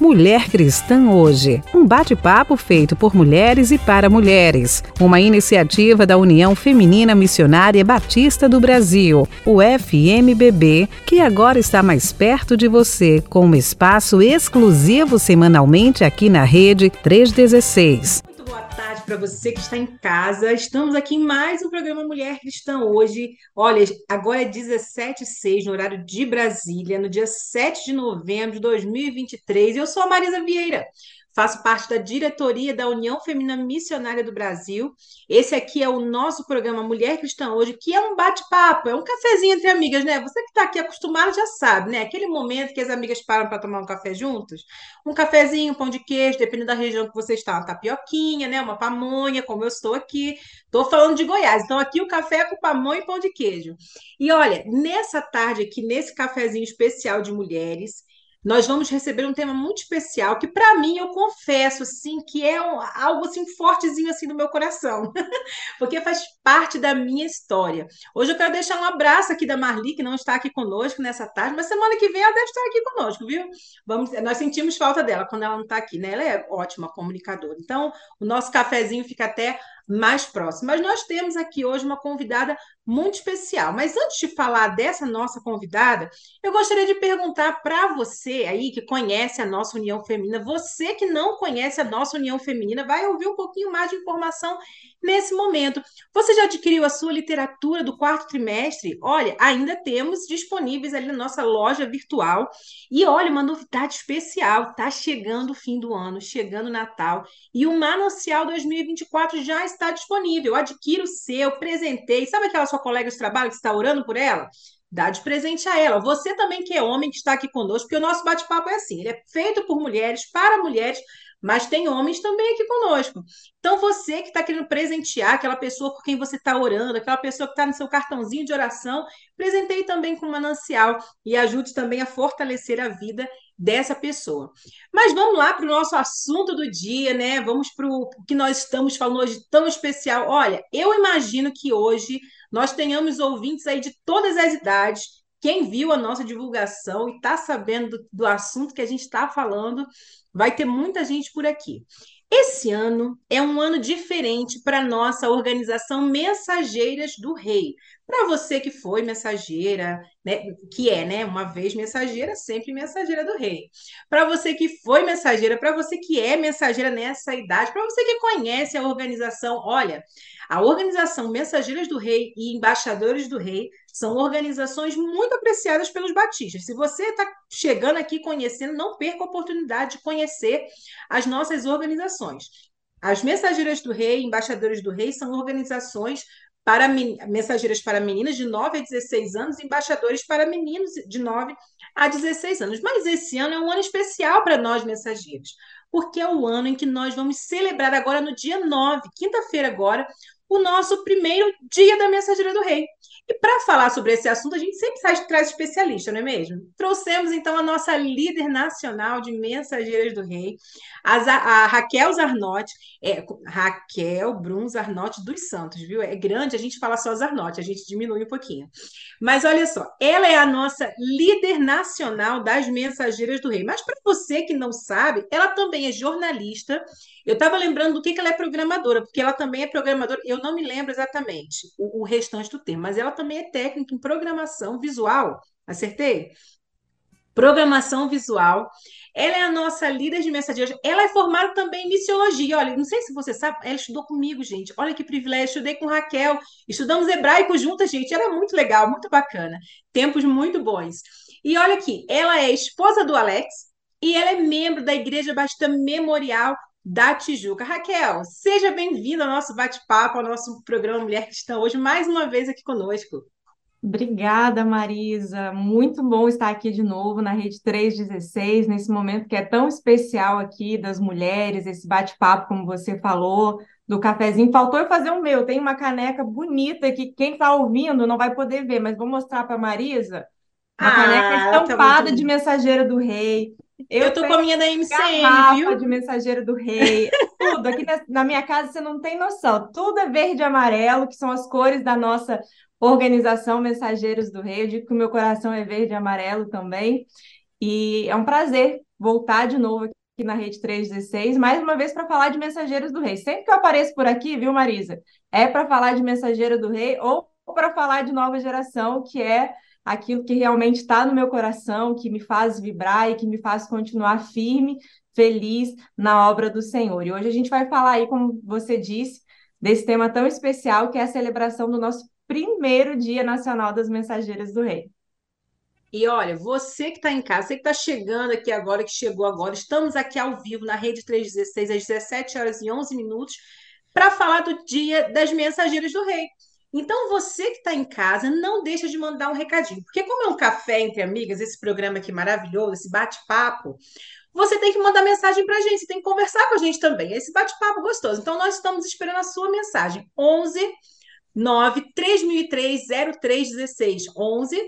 Mulher Cristã Hoje, um bate-papo feito por mulheres e para mulheres, uma iniciativa da União Feminina Missionária Batista do Brasil, o FMBB, que agora está mais perto de você, com um espaço exclusivo semanalmente aqui na Rede 316 para você que está em casa. Estamos aqui em mais um programa Mulher Cristã hoje. Olha, agora é 17h06 no horário de Brasília, no dia 7 de novembro de 2023. Eu sou a Marisa Vieira faço parte da diretoria da União Feminina Missionária do Brasil. Esse aqui é o nosso programa Mulher Cristã Hoje, que é um bate-papo, é um cafezinho entre amigas, né? Você que está aqui acostumado já sabe, né? Aquele momento que as amigas param para tomar um café juntos. Um cafezinho, um pão de queijo, dependendo da região que você está, uma tapioquinha, né? Uma pamonha, como eu estou aqui. Estou falando de Goiás, então aqui o café é com pamonha e pão de queijo. E olha, nessa tarde aqui, nesse cafezinho especial de mulheres, nós vamos receber um tema muito especial que para mim eu confesso assim que é um, algo assim fortezinho assim no meu coração, porque faz parte da minha história. Hoje eu quero deixar um abraço aqui da Marli que não está aqui conosco nessa tarde, mas semana que vem ela deve estar aqui conosco, viu? Vamos, nós sentimos falta dela quando ela não está aqui, né? Ela é ótima comunicadora. Então, o nosso cafezinho fica até mais próximo. Mas nós temos aqui hoje uma convidada muito especial. Mas antes de falar dessa nossa convidada, eu gostaria de perguntar para você aí que conhece a nossa União Feminina, você que não conhece a nossa União Feminina, vai ouvir um pouquinho mais de informação nesse momento. Você já adquiriu a sua literatura do quarto trimestre? Olha, ainda temos disponíveis ali na nossa loja virtual. E olha, uma novidade especial, tá chegando o fim do ano, chegando o Natal, e o Manancial 2024 já está disponível. Adquira o seu, presentei. Sabe aquela sua colega de trabalho que está orando por ela? Dá de presente a ela. Você também que é homem que está aqui conosco, porque o nosso bate-papo é assim, ele é feito por mulheres, para mulheres, mas tem homens também aqui conosco. Então, você que está querendo presentear aquela pessoa por quem você está orando, aquela pessoa que está no seu cartãozinho de oração, presentei também com manancial e ajude também a fortalecer a vida dessa pessoa. Mas vamos lá para o nosso assunto do dia, né? Vamos para o que nós estamos falando hoje tão especial. Olha, eu imagino que hoje nós tenhamos ouvintes aí de todas as idades quem viu a nossa divulgação e está sabendo do, do assunto que a gente está falando, vai ter muita gente por aqui. Esse ano é um ano diferente para nossa organização Mensageiras do Rei. Para você que foi mensageira, né, que é, né, uma vez mensageira, sempre mensageira do rei. Para você que foi mensageira, para você que é mensageira nessa idade, para você que conhece a organização, olha, a organização Mensageiras do Rei e Embaixadores do Rei são organizações muito apreciadas pelos batistas. Se você está chegando aqui conhecendo, não perca a oportunidade de conhecer as nossas organizações. As Mensageiras do Rei, Embaixadores do Rei, são organizações para mensageiras para meninas de 9 a 16 anos, embaixadores para meninos de 9 a 16 anos. Mas esse ano é um ano especial para nós mensageiros, porque é o ano em que nós vamos celebrar agora no dia 9, quinta-feira agora, o nosso primeiro dia da Mensageira do Rei. E para falar sobre esse assunto, a gente sempre traz, traz especialista, não é mesmo? Trouxemos então a nossa líder nacional de Mensageiras do Rei, a, a Raquel Zarnotti, é, Raquel Brum Zarnotti dos Santos, viu? É grande, a gente fala só Zarnotti, a gente diminui um pouquinho. Mas olha só, ela é a nossa líder nacional das Mensageiras do Rei. Mas para você que não sabe, ela também é jornalista eu estava lembrando do que, que ela é programadora, porque ela também é programadora, eu não me lembro exatamente o, o restante do termo, mas ela também é técnica em programação visual. Acertei? Programação visual. Ela é a nossa líder de mensageiros. Ela é formada também em missiologia. Olha, não sei se você sabe, ela estudou comigo, gente. Olha que privilégio. Estudei com Raquel. Estudamos hebraico juntas, gente. Era muito legal, muito bacana. Tempos muito bons. E olha aqui, ela é esposa do Alex e ela é membro da Igreja Batista Memorial da Tijuca. Raquel, seja bem-vinda ao nosso bate-papo, ao nosso programa Mulher Cristã, hoje mais uma vez aqui conosco. Obrigada, Marisa. Muito bom estar aqui de novo na Rede 316, nesse momento que é tão especial aqui das mulheres, esse bate-papo, como você falou, do cafezinho. Faltou eu fazer o meu, tem uma caneca bonita que quem está ouvindo não vai poder ver, mas vou mostrar para a Marisa. Uma ah, caneca tá estampada tá de mensageira do rei. Eu, eu tô com a minha da MCM, viu? de mensageiro do rei, tudo. Aqui na, na, minha casa você não tem noção. Tudo é verde e amarelo, que são as cores da nossa organização Mensageiros do Rei. Eu digo que o meu coração é verde e amarelo também. E é um prazer voltar de novo aqui na Rede 316, mais uma vez para falar de Mensageiros do Rei. Sempre que eu apareço por aqui, viu, Marisa? É para falar de Mensageira do Rei ou para falar de nova geração, que é aquilo que realmente está no meu coração, que me faz vibrar e que me faz continuar firme, feliz na obra do Senhor. E hoje a gente vai falar aí, como você disse, desse tema tão especial que é a celebração do nosso primeiro Dia Nacional das Mensageiras do Rei. E olha, você que está em casa, você que está chegando aqui agora, que chegou agora, estamos aqui ao vivo na Rede 316 às 17 horas e 11 minutos para falar do Dia das Mensageiras do Rei. Então, você que está em casa, não deixa de mandar um recadinho, porque como é um café entre amigas, esse programa aqui maravilhoso, esse bate-papo, você tem que mandar mensagem para a gente, você tem que conversar com a gente também, esse bate-papo gostoso. Então, nós estamos esperando a sua mensagem. 11 9 3003 0316 11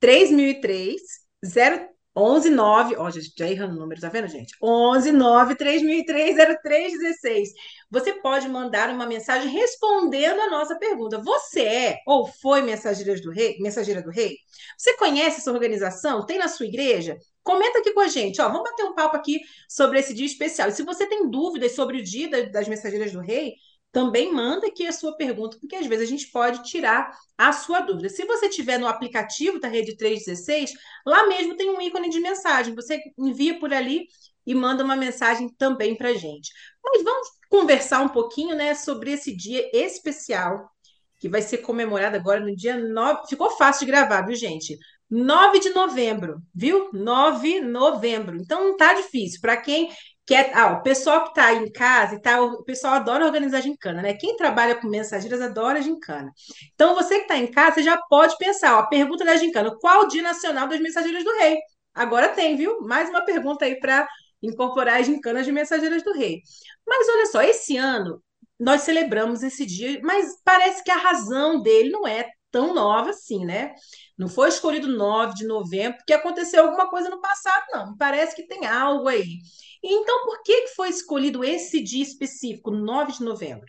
3003 0 11 9, ó, já, já errando o número, tá vendo, gente? 11 9 3003 0316. Você pode mandar uma mensagem respondendo a nossa pergunta. Você é ou foi mensageira do rei? Mensageira do rei? Você conhece essa organização? Tem na sua igreja? Comenta aqui com a gente, ó. Vamos bater um papo aqui sobre esse dia especial. E se você tem dúvidas sobre o dia das mensageiras do rei, também manda aqui a sua pergunta, porque às vezes a gente pode tirar a sua dúvida. Se você tiver no aplicativo da Rede 316, lá mesmo tem um ícone de mensagem. Você envia por ali e manda uma mensagem também para a gente. Mas vamos conversar um pouquinho né, sobre esse dia especial que vai ser comemorado agora no dia 9. Ficou fácil de gravar, viu, gente? 9 de novembro, viu? 9 de novembro. Então não tá difícil. Para quem que é, ah, o pessoal que está em casa e tá, o pessoal adora organizar gincana, né? Quem trabalha com mensageiras adora gincana. Então, você que está em casa, você já pode pensar, ó, pergunta da gincana, qual o dia nacional das mensageiras do rei? Agora tem, viu? Mais uma pergunta aí para incorporar as gincanas de mensageiras do rei. Mas olha só, esse ano nós celebramos esse dia, mas parece que a razão dele não é tão nova assim, né? Não foi escolhido 9 de novembro porque aconteceu alguma coisa no passado, não. Parece que tem algo aí. Então, por que foi escolhido esse dia específico, 9 de novembro?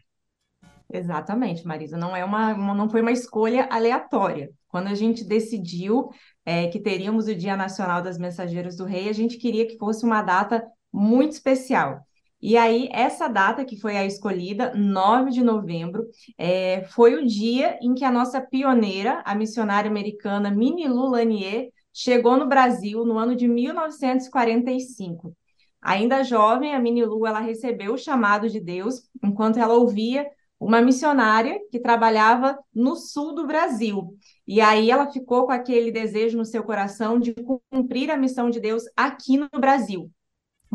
Exatamente, Marisa. Não é uma, não foi uma escolha aleatória. Quando a gente decidiu é, que teríamos o Dia Nacional das Mensageiras do Rei, a gente queria que fosse uma data muito especial. E aí, essa data que foi a escolhida, 9 de novembro, é, foi o dia em que a nossa pioneira, a missionária americana Minnie Lanier, chegou no Brasil no ano de 1945. Ainda jovem, a Minnie Lu ela recebeu o chamado de Deus enquanto ela ouvia uma missionária que trabalhava no sul do Brasil. E aí ela ficou com aquele desejo no seu coração de cumprir a missão de Deus aqui no Brasil.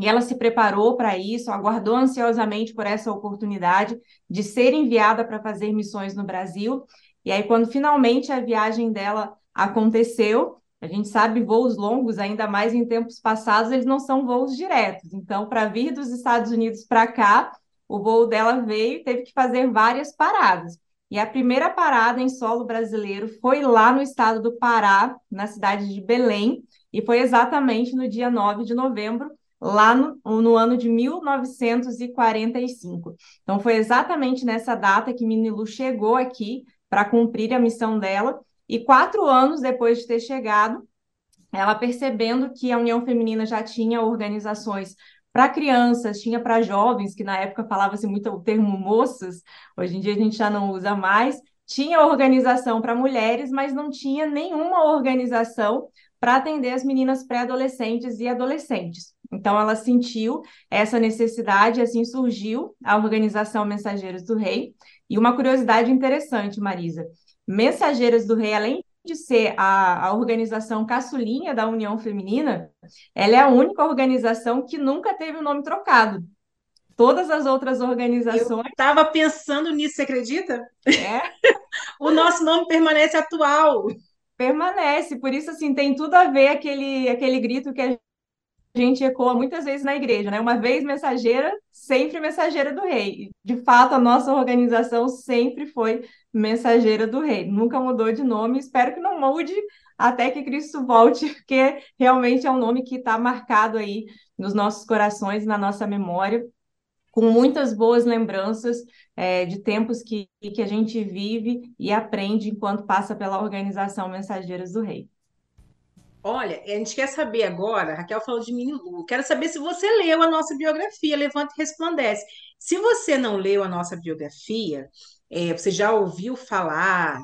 E ela se preparou para isso, aguardou ansiosamente por essa oportunidade de ser enviada para fazer missões no Brasil. E aí, quando finalmente a viagem dela aconteceu, a gente sabe voos longos, ainda mais em tempos passados, eles não são voos diretos. Então, para vir dos Estados Unidos para cá, o voo dela veio e teve que fazer várias paradas. E a primeira parada em solo brasileiro foi lá no estado do Pará, na cidade de Belém, e foi exatamente no dia 9 de novembro, lá no, no, ano de 1945. Então, foi exatamente nessa data que Minilu chegou aqui para cumprir a missão dela, e quatro anos depois de ter chegado, ela percebendo que a União Feminina já tinha organizações para crianças, tinha para jovens, que na época falava-se muito o termo moças, hoje em dia a gente já não usa mais, tinha organização para mulheres, mas não tinha nenhuma organização para atender as meninas pré-adolescentes e adolescentes. Então, ela sentiu essa necessidade, assim surgiu a Organização Mensageiros do Rei. E uma curiosidade interessante, Marisa: Mensageiras do Rei, além de ser a, a organização caçulinha da União Feminina, ela é a única organização que nunca teve o nome trocado. Todas as outras organizações. Estava pensando nisso, você acredita? É. o nosso nome permanece atual. Permanece, por isso assim tem tudo a ver aquele aquele grito que a gente ecoa muitas vezes na igreja, né? Uma vez mensageira, sempre mensageira do rei. De fato, a nossa organização sempre foi mensageira do rei, nunca mudou de nome. Espero que não mude até que Cristo volte, porque realmente é um nome que está marcado aí nos nossos corações, na nossa memória, com muitas boas lembranças é, de tempos que, que a gente vive e aprende enquanto passa pela organização Mensageiras do Rei. Olha, a gente quer saber agora, Raquel falou de Lu, quero saber se você leu a nossa biografia, Levanta e Resplandece. Se você não leu a nossa biografia, é, você já ouviu falar,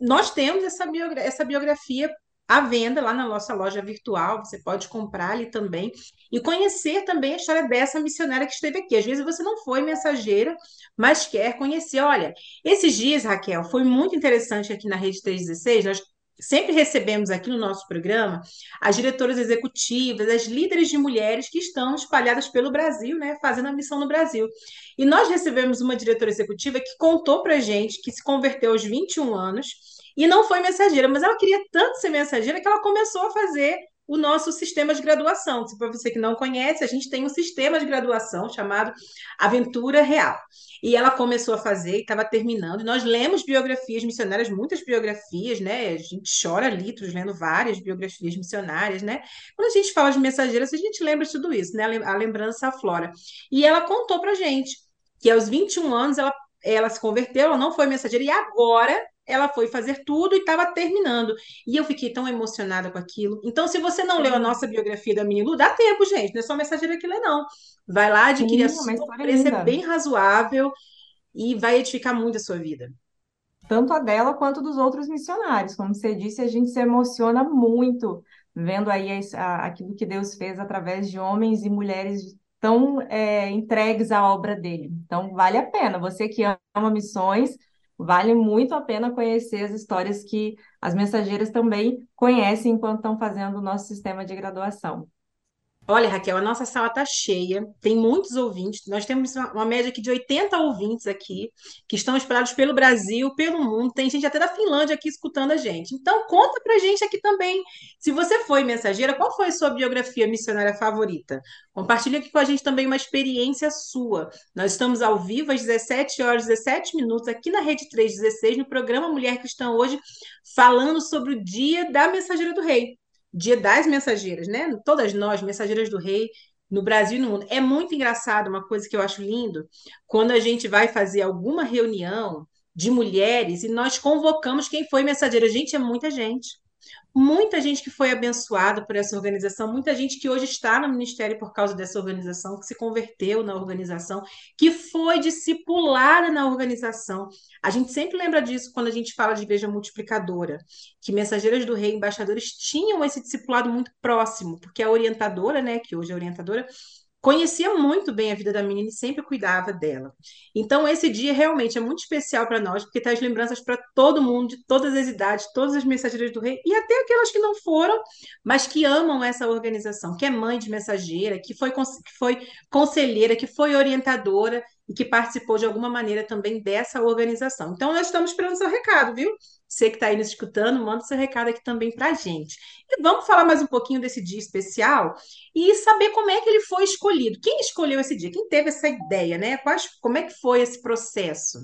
nós temos essa, biogra essa biografia à venda lá na nossa loja virtual, você pode comprar ali também e conhecer também a história dessa missionária que esteve aqui. Às vezes você não foi mensageira, mas quer conhecer. Olha, esses dias, Raquel, foi muito interessante aqui na Rede 316, nós sempre recebemos aqui no nosso programa as diretoras executivas, as líderes de mulheres que estão espalhadas pelo Brasil, né, fazendo a missão no Brasil. E nós recebemos uma diretora executiva que contou para gente que se converteu aos 21 anos e não foi mensageira, mas ela queria tanto ser mensageira que ela começou a fazer o nosso sistema de graduação. Se para você que não conhece, a gente tem um sistema de graduação chamado Aventura Real. E ela começou a fazer e estava terminando. E nós lemos biografias missionárias, muitas biografias, né? A gente chora litros lendo várias biografias missionárias, né? Quando a gente fala de mensageiras, a gente lembra tudo isso, né? A lembrança aflora. E ela contou para gente que aos 21 anos ela, ela se converteu, ela não foi mensageira, e agora ela foi fazer tudo e estava terminando. E eu fiquei tão emocionada com aquilo. Então, se você não leu a nossa biografia da Minilu, dá tempo, gente. Não é só mensageira que lê, não. Vai lá, adquire Sim, a sua, preço é bem razoável e vai edificar muito a sua vida. Tanto a dela quanto dos outros missionários. Como você disse, a gente se emociona muito vendo aí a, aquilo que Deus fez através de homens e mulheres tão é, entregues à obra dele. Então, vale a pena. Você que ama missões, Vale muito a pena conhecer as histórias que as mensageiras também conhecem enquanto estão fazendo o nosso sistema de graduação. Olha, Raquel, a nossa sala está cheia, tem muitos ouvintes. Nós temos uma média aqui de 80 ouvintes aqui, que estão espalhados pelo Brasil, pelo mundo. Tem gente até da Finlândia aqui escutando a gente. Então, conta pra gente aqui também. Se você foi mensageira, qual foi a sua biografia missionária favorita? Compartilhe aqui com a gente também uma experiência sua. Nós estamos ao vivo às 17 horas 17 minutos aqui na Rede 316, no programa Mulher Cristã hoje, falando sobre o Dia da Mensageira do Rei. Dia das Mensageiras, né? Todas nós, mensageiras do rei, no Brasil e no mundo. É muito engraçado, uma coisa que eu acho lindo, quando a gente vai fazer alguma reunião de mulheres e nós convocamos quem foi mensageira. Gente, é muita gente muita gente que foi abençoada por essa organização, muita gente que hoje está no ministério por causa dessa organização, que se converteu na organização, que foi discipulada na organização. A gente sempre lembra disso quando a gente fala de igreja multiplicadora, que mensageiras do rei, embaixadores tinham esse discipulado muito próximo, porque a orientadora, né, que hoje é orientadora, conhecia muito bem a vida da menina e sempre cuidava dela. Então, esse dia realmente é muito especial para nós, porque traz lembranças para todo mundo, de todas as idades, todas as mensageiras do rei, e até aquelas que não foram, mas que amam essa organização, que é mãe de mensageira, que foi, que foi conselheira, que foi orientadora e que participou de alguma maneira também dessa organização. Então, nós estamos esperando seu recado, viu? Você que está aí nos escutando, manda seu recado aqui também para a gente. E vamos falar mais um pouquinho desse dia especial e saber como é que ele foi escolhido. Quem escolheu esse dia? Quem teve essa ideia, né? Quais, como é que foi esse processo?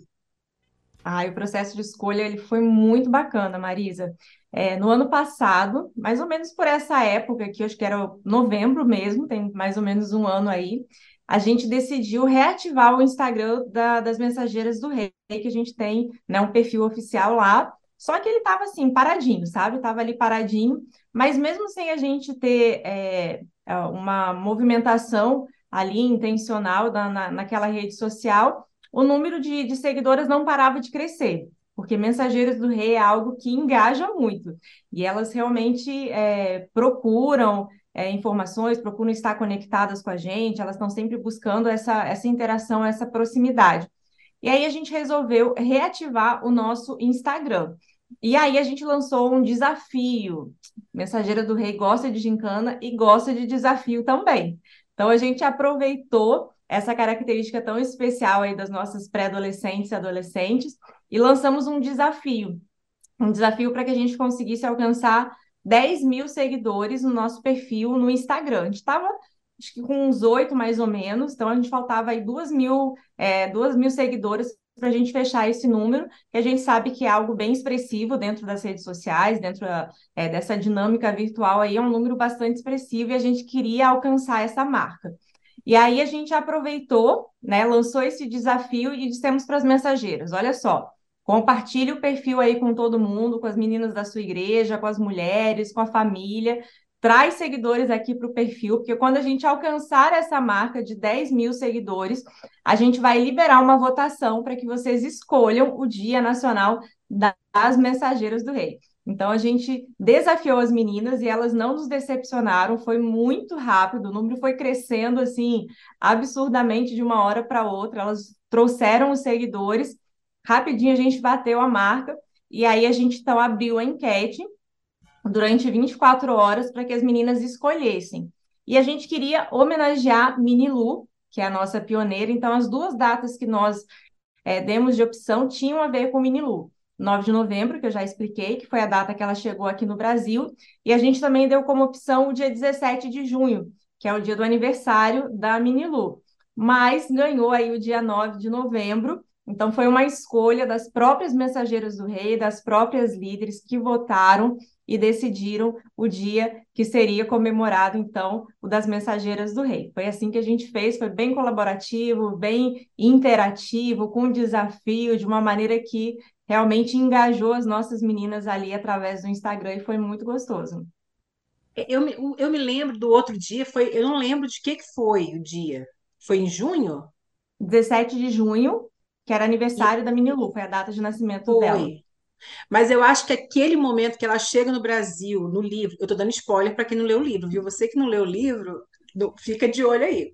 Ah, o processo de escolha ele foi muito bacana, Marisa. É, no ano passado, mais ou menos por essa época, que acho que era novembro mesmo, tem mais ou menos um ano aí, a gente decidiu reativar o Instagram da, das Mensageiras do Rei, que a gente tem né, um perfil oficial lá, só que ele estava assim, paradinho, sabe? Estava ali paradinho, mas mesmo sem a gente ter é, é, uma movimentação ali intencional na, na, naquela rede social, o número de, de seguidoras não parava de crescer porque Mensageiras do Rei é algo que engaja muito e elas realmente é, procuram é, informações, procuram estar conectadas com a gente, elas estão sempre buscando essa, essa interação, essa proximidade. E aí a gente resolveu reativar o nosso Instagram. E aí a gente lançou um desafio. Mensageira do Rei gosta de gincana e gosta de desafio também. Então a gente aproveitou essa característica tão especial aí das nossas pré-adolescentes e adolescentes e lançamos um desafio. Um desafio para que a gente conseguisse alcançar 10 mil seguidores no nosso perfil no Instagram. A gente estava, acho que com uns oito mais ou menos, então a gente faltava aí duas mil, é, duas mil seguidores para a gente fechar esse número, que a gente sabe que é algo bem expressivo dentro das redes sociais, dentro é, dessa dinâmica virtual aí, é um número bastante expressivo e a gente queria alcançar essa marca. E aí a gente aproveitou, né, lançou esse desafio e dissemos para as mensageiras, olha só, Compartilhe o perfil aí com todo mundo, com as meninas da sua igreja, com as mulheres, com a família. Traz seguidores aqui para o perfil, porque quando a gente alcançar essa marca de 10 mil seguidores, a gente vai liberar uma votação para que vocês escolham o Dia Nacional das Mensageiras do Rei. Então a gente desafiou as meninas e elas não nos decepcionaram, foi muito rápido, o número foi crescendo assim absurdamente de uma hora para outra. Elas trouxeram os seguidores, rapidinho a gente bateu a marca e aí a gente então abriu a enquete durante 24 horas para que as meninas escolhessem. E a gente queria homenagear Minilu, que é a nossa pioneira, então as duas datas que nós é, demos de opção tinham a ver com Minilu. 9 de novembro, que eu já expliquei, que foi a data que ela chegou aqui no Brasil, e a gente também deu como opção o dia 17 de junho, que é o dia do aniversário da Minilu. Mas ganhou aí o dia 9 de novembro, então foi uma escolha das próprias mensageiras do rei, das próprias líderes que votaram e decidiram o dia que seria comemorado, então, o das mensageiras do rei. Foi assim que a gente fez, foi bem colaborativo, bem interativo, com desafio, de uma maneira que realmente engajou as nossas meninas ali através do Instagram e foi muito gostoso. Eu me, eu me lembro do outro dia, foi, eu não lembro de que, que foi o dia. Foi em junho? 17 de junho, que era aniversário e... da Minilu, foi a data de nascimento foi. dela. Mas eu acho que aquele momento que ela chega no Brasil, no livro, eu estou dando spoiler para quem não leu o livro, viu? Você que não leu o livro, fica de olho aí.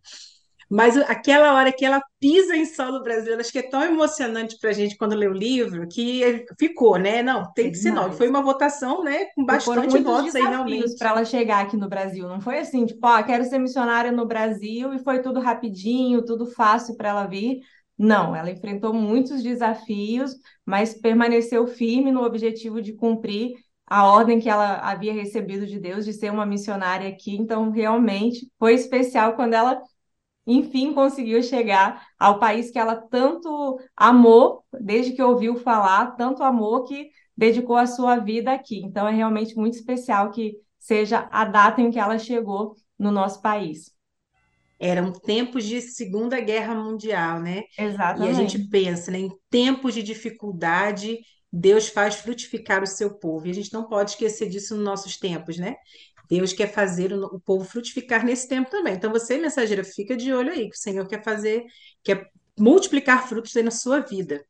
Mas aquela hora que ela pisa em solo brasileiro, acho que é tão emocionante para a gente quando lê o livro que ficou, né? Não, tem que ser não. Foi uma votação, né? Com bastante votos aí, realmente. Para ela chegar aqui no Brasil. Não foi assim, tipo, ó, quero ser missionária no Brasil e foi tudo rapidinho, tudo fácil para ela vir. Não, ela enfrentou muitos desafios, mas permaneceu firme no objetivo de cumprir a ordem que ela havia recebido de Deus de ser uma missionária aqui. Então, realmente foi especial quando ela enfim conseguiu chegar ao país que ela tanto amou, desde que ouviu falar, tanto amou que dedicou a sua vida aqui. Então é realmente muito especial que seja a data em que ela chegou no nosso país. Eram tempos de Segunda Guerra Mundial, né? Exatamente. E a gente pensa, né, em tempos de dificuldade, Deus faz frutificar o seu povo. E a gente não pode esquecer disso nos nossos tempos, né? Deus quer fazer o, povo frutificar nesse tempo também. Então, você, mensageira, fica de olho aí, que o Senhor quer fazer, quer multiplicar frutos aí na sua vida.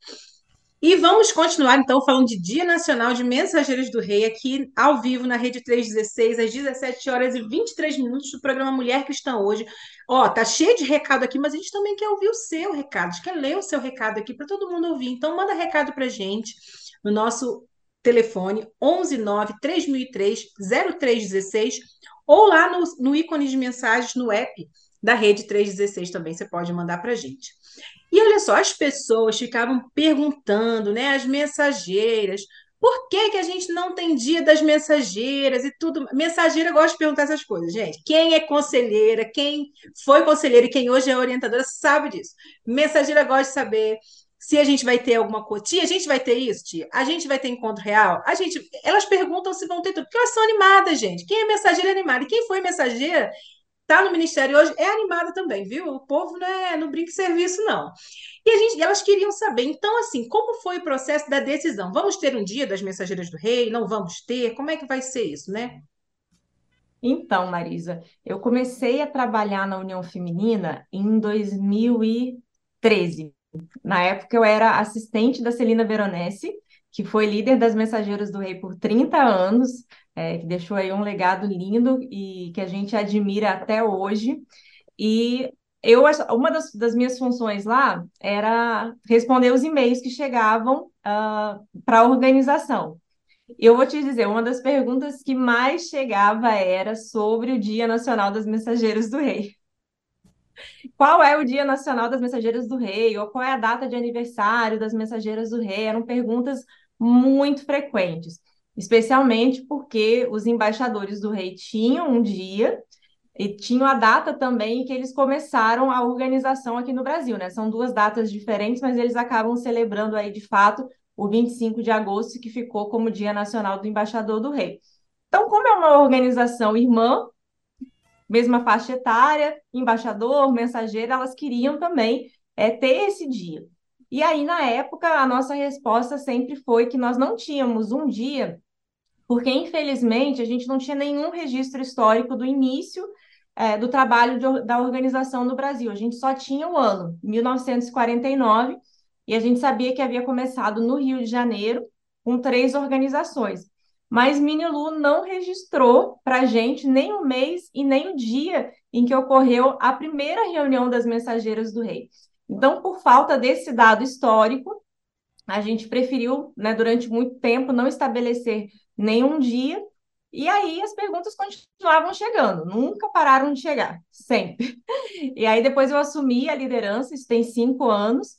E vamos continuar, então, falando de Dia Nacional de Mensageiros do Rei, aqui ao vivo na Rede 316, às 17 horas e 23 minutos, do programa Mulher Cristã Hoje. Ó, tá cheio de recado aqui, mas a gente também quer ouvir o seu recado, a gente quer ler o seu recado aqui para todo mundo ouvir. Então, manda recado para gente no nosso telefone 119 3003 0316 ou lá no, no ícone de mensagens no app da Rede 316 também você pode mandar para gente. E olha só, as pessoas ficavam perguntando, né, as mensageiras, por que, que a gente não tem dia das mensageiras e tudo? Mensageira gosta de perguntar essas coisas, gente. Quem é conselheira, quem foi conselheira e quem hoje é orientadora sabe disso. Mensageira gosta de saber se a gente vai ter alguma coisa. Tia, a gente vai ter isso, tia? A gente vai ter encontro real? A gente, elas perguntam se vão ter tudo, porque elas são animadas, gente. Quem é mensageira é animada. E quem foi mensageira, tá no ministério hoje, é animada também, viu? O povo não, é, não brinca serviço, não. E a gente, elas queriam saber, então, assim, como foi o processo da decisão? Vamos ter um dia das mensageiras do rei? Não vamos ter? Como é que vai ser isso, né? Então, Marisa, eu comecei a trabalhar na União Feminina em 2013. Na época eu era assistente da Celina Veronese, que foi líder das Mensageiras do Rei por 30 anos, é, que deixou aí um legado lindo e que a gente admira até hoje. E eu, uma das, das minhas funções lá era responder os e-mails que chegavam uh, ah, para a organização. Eu vou te dizer, uma das perguntas que mais chegava era sobre o Dia Nacional das Mensageiras do Rei qual é o Dia Nacional das Mensageiras do Rei, ou qual é a data de aniversário das Mensageiras do Rei, eram perguntas muito frequentes, especialmente porque os embaixadores do rei tinham um dia e tinham a data também que eles começaram a organização aqui no Brasil, né? São duas datas diferentes, mas eles acabam celebrando aí de fato o 25 de agosto, que ficou como Dia Nacional do Embaixador do Rei. Então, como é uma organização irmã, mesma faixa etária, embaixador, mensageiro, elas queriam também é, ter esse dia. E aí, na época, a nossa resposta sempre foi que nós não tínhamos um dia, porque infelizmente a gente não tinha nenhum registro histórico do início é, do trabalho de, da organização no Brasil. A gente só tinha o ano 1949 e a gente sabia que havia começado no Rio de Janeiro com três organizações. Mas Minilu não registrou para a gente nem o mês e nem o dia em que ocorreu a primeira reunião das mensageiras do rei. Então, por falta desse dado histórico, a gente preferiu, né, durante muito tempo, não estabelecer nenhum dia, e aí as perguntas continuavam chegando, nunca pararam de chegar, sempre. E aí depois eu assumi a liderança, isso tem cinco anos,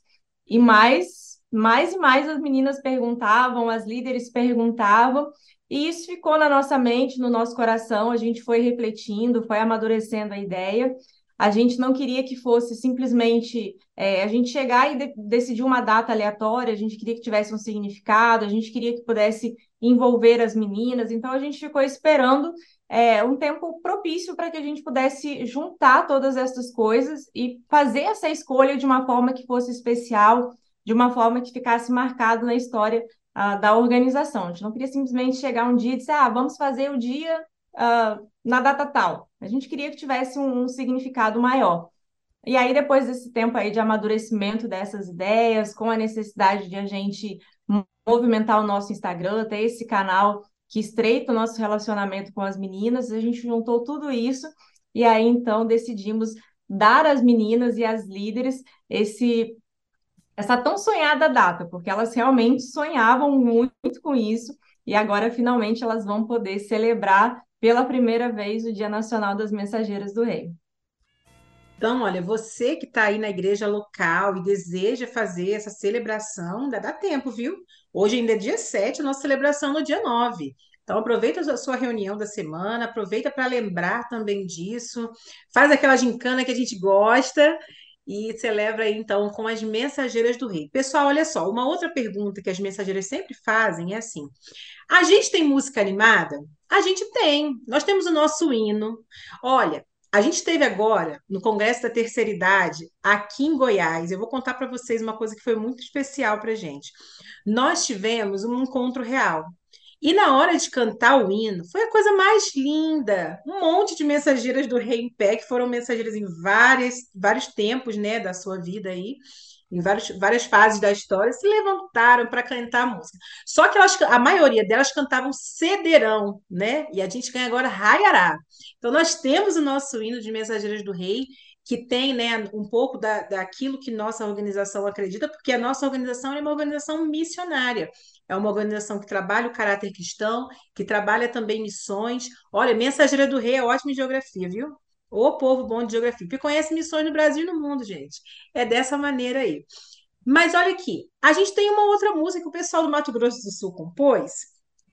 e mais, mais e mais as meninas perguntavam, as líderes perguntavam, e isso ficou na nossa mente, no nosso coração, a gente foi refletindo, foi amadurecendo a ideia. A gente não queria que fosse simplesmente é, a gente chegar e de decidir uma data aleatória, a gente queria que tivesse um significado, a gente queria que pudesse envolver as meninas, então a gente ficou esperando é, um tempo propício para que a gente pudesse juntar todas essas coisas e fazer essa escolha de uma forma que fosse especial, de uma forma que ficasse marcado na história uh, da organização. A gente não queria simplesmente chegar um dia e dizer, ah, vamos fazer o dia uh, na data tal. A gente queria que tivesse um, um significado maior. E aí, depois desse tempo aí de amadurecimento dessas ideias, com a necessidade de a gente movimentar o nosso Instagram, ter esse canal que estreita o nosso relacionamento com as meninas, a gente juntou tudo isso e aí então decidimos dar às meninas e às líderes esse essa tão sonhada data, porque elas realmente sonhavam muito com isso e agora finalmente elas vão poder celebrar pela primeira vez o Dia Nacional das Mensageiras do Rei. Então, olha, você que está aí na igreja local e deseja fazer essa celebração, ainda dá tempo, viu? Hoje ainda é dia 7, nossa celebração no dia 9. Então, aproveita a sua reunião da semana, aproveita para lembrar também disso, faz aquela gincana que a gente gosta e celebra aí, então, com as mensageiras do rei. Pessoal, olha só, uma outra pergunta que as mensageiras sempre fazem é assim: a gente tem música animada? A gente tem. Nós temos o nosso hino. Olha, a gente teve agora, no Congresso da Terceira Idade, aqui em Goiás, eu vou contar para vocês uma coisa que foi muito especial para a gente. Nós tivemos um encontro real. E na hora de cantar o hino, foi a coisa mais linda. Um monte de mensageiras do rei em pé, que foram mensageiras em várias, vários tempos né, da sua vida aí em vários, várias fases da história, se levantaram para cantar a música. Só que elas, a maioria delas cantavam cederão, né? E a gente ganha agora raiará. Então, nós temos o nosso hino de Mensageiras do Rei, que tem né, um pouco da, daquilo que nossa organização acredita, porque a nossa organização é uma organização missionária. É uma organização que trabalha o caráter cristão, que trabalha também missões. Olha, Mensageira do Rei é ótima geografia, viu? O povo bom de geografia, que conhece missões no Brasil e no mundo, gente. É dessa maneira aí. Mas olha aqui, a gente tem uma outra música que o pessoal do Mato Grosso do Sul compôs,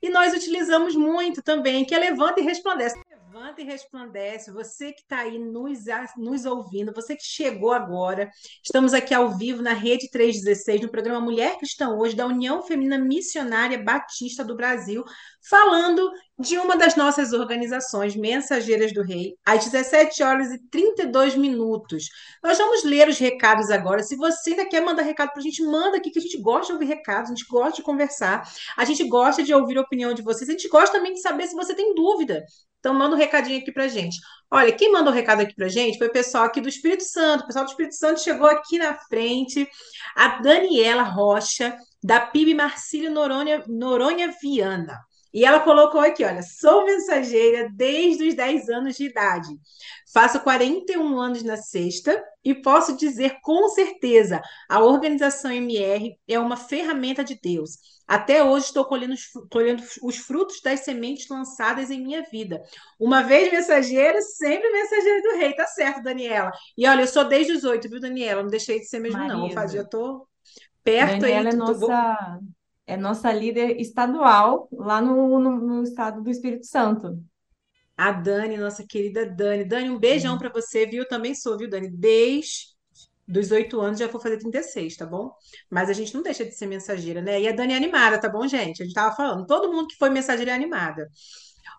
e nós utilizamos muito também, que é Levanta e Resplandece. Levanta e resplandece. Você que está aí nos, nos ouvindo, você que chegou agora. Estamos aqui ao vivo na Rede 316, no programa Mulher Cristã Hoje, da União Feminina Missionária Batista do Brasil, falando de uma das nossas organizações, Mensageiras do Rei, às 17 horas e 32 minutos. Nós vamos ler os recados agora. Se você ainda quer mandar recado para a gente, manda aqui, que a gente gosta de ouvir recados, a gente gosta de conversar, a gente gosta de ouvir a opinião de vocês, a gente gosta também de saber se você tem dúvida. Então, manda um recadinho aqui para gente. Olha, quem mandou um recado aqui para gente foi o pessoal aqui do Espírito Santo. O pessoal do Espírito Santo chegou aqui na frente. A Daniela Rocha, da PIB Marcílio Noronha, Noronha Viana. E ela colocou aqui, olha, sou mensageira desde os 10 anos de idade. Faço 41 anos na sexta e posso dizer com certeza, a organização MR é uma ferramenta de Deus. Até hoje estou colhendo, colhendo os frutos das sementes lançadas em minha vida. Uma vez mensageira, sempre mensageira do rei. Tá certo, Daniela. E olha, eu sou desde os oito, viu, Daniela? Não deixei de ser mesmo, Marisa. não. Eu já estou perto Daniela aí. é nossa é nossa líder estadual lá no, no, no estado do Espírito Santo. A Dani, nossa querida Dani. Dani, um beijão para você, viu? Também sou, viu, Dani? Desde dos oito anos já vou fazer 36, tá bom? Mas a gente não deixa de ser mensageira, né? E a Dani é animada, tá bom, gente? A gente tava falando, todo mundo que foi mensageira é animada.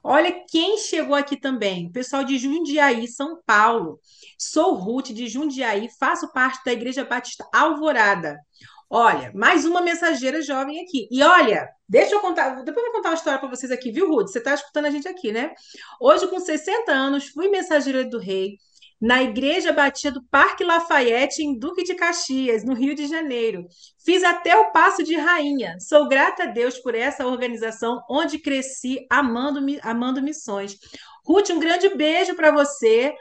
Olha quem chegou aqui também, pessoal de Jundiaí, São Paulo. Sou Ruth de Jundiaí, faço parte da Igreja Batista Alvorada. Olha, mais uma mensageira jovem aqui. E olha, deixa eu contar, depois eu vou contar uma história para vocês aqui, viu, Ruth? Você está escutando a gente aqui, né? Hoje, com 60 anos, fui mensageira do rei na Igreja Batista do Parque Lafayette, em Duque de Caxias, no Rio de Janeiro. Fiz até o Passo de Rainha. Sou grata a Deus por essa organização onde cresci amando, amando missões. Ruth, um grande beijo para você.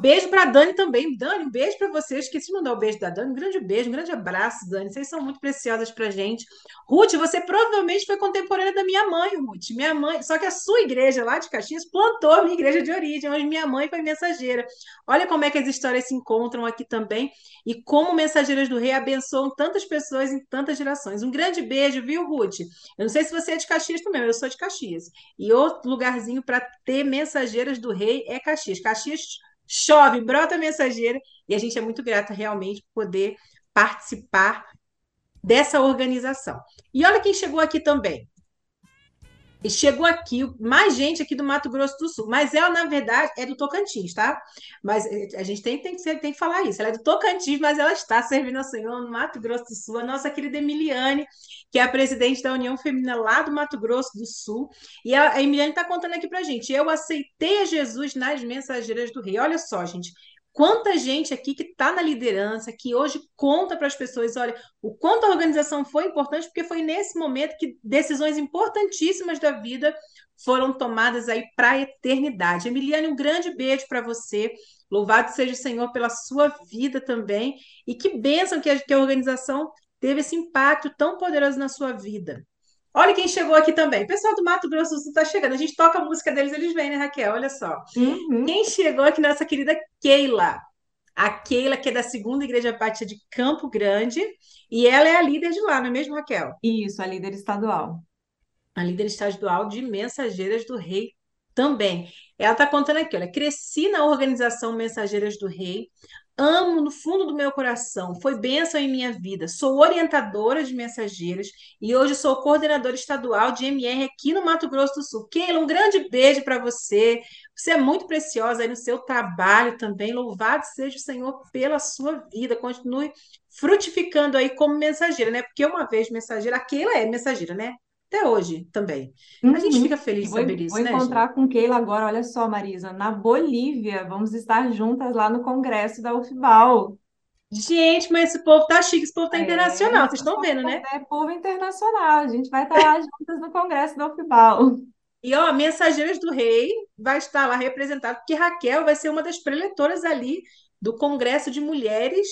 Beijo para Dani também. Dani, um beijo para você. Eu esqueci de mandar o beijo da Dani. Um grande beijo, um grande abraço, Dani. Vocês são muito preciosas para gente. Ruth, você provavelmente foi contemporânea da minha mãe, Ruth. Minha mãe, só que a sua igreja lá de Caxias plantou a minha igreja de origem, onde minha mãe foi mensageira. Olha como é que as histórias se encontram aqui também e como mensageiras do rei abençoam tantas pessoas em tantas gerações. Um grande beijo, viu, Ruth? Eu não sei se você é de Caxias também, eu sou de Caxias. E outro lugarzinho para ter mensageiras do rei é Caxias. Caxias chove, brota mensageira, e a gente é muito grata realmente por poder participar dessa organização. E olha quem chegou aqui também. E chegou aqui mais gente aqui do Mato Grosso do Sul, mas ela, na verdade, é do Tocantins, tá? Mas eh, a gente tem, tem, que, tem que falar isso. Ela é do Tocantins, mas ela está servindo ao Senhor no Mato Grosso do Sul. A nossa querida Emiliane, que é a presidente da União Feminina lá do Mato Grosso do Sul. E a, a Emiliane está contando aqui para gente. Eu aceitei a Jesus nas mensageiras do Rei. Olha só, gente. Quanta gente aqui que está na liderança, que hoje conta para as pessoas, olha, o quanto a organização foi importante, porque foi nesse momento que decisões importantíssimas da vida foram tomadas aí para a eternidade. Emiliane, um grande beijo para você. Louvado seja o Senhor pela sua vida também. E que bênção que a, que a organização teve esse impacto tão poderoso na sua vida. Olha quem chegou aqui também. O pessoal do Mato Grosso do Sul está chegando. A gente toca a música deles, eles vêm, né, Raquel? Olha só. Uhum. Quem chegou aqui, nossa querida Keila. A Keila, que é da segunda Igreja Batista de Campo Grande, e ela é a líder de lá, não é mesmo, Raquel? Isso, a líder estadual. A líder estadual de Mensageiras do Rei também. Ela está contando aqui, olha, cresci na organização Mensageiras do Rei, amo no fundo do meu coração, foi bênção em minha vida. Sou orientadora de mensageiras e hoje sou coordenadora estadual de MR aqui no Mato Grosso do Sul. Keila, um grande beijo para você. Você é muito preciosa aí no seu trabalho também. Louvado seja o Senhor pela sua vida. Continue frutificando aí como mensageira, né? Porque uma vez mensageira, a Keila é mensageira, né? Até hoje também. Uhum. A gente uhum. fica feliz de vou, saber isso, vou né? Vou encontrar com Keila agora, olha só, Marisa, na Bolívia. Vamos estar juntas lá no congresso da UFBAL. Gente, mas esse povo tá chique, esse povo tá é, internacional, vocês estão vendo, né? É povo internacional, a gente vai estar lá juntas no congresso da UFBAL. E ó, Mensageiras do Rei vai estar lá representado, porque Raquel vai ser uma das preletoras ali do Congresso de Mulheres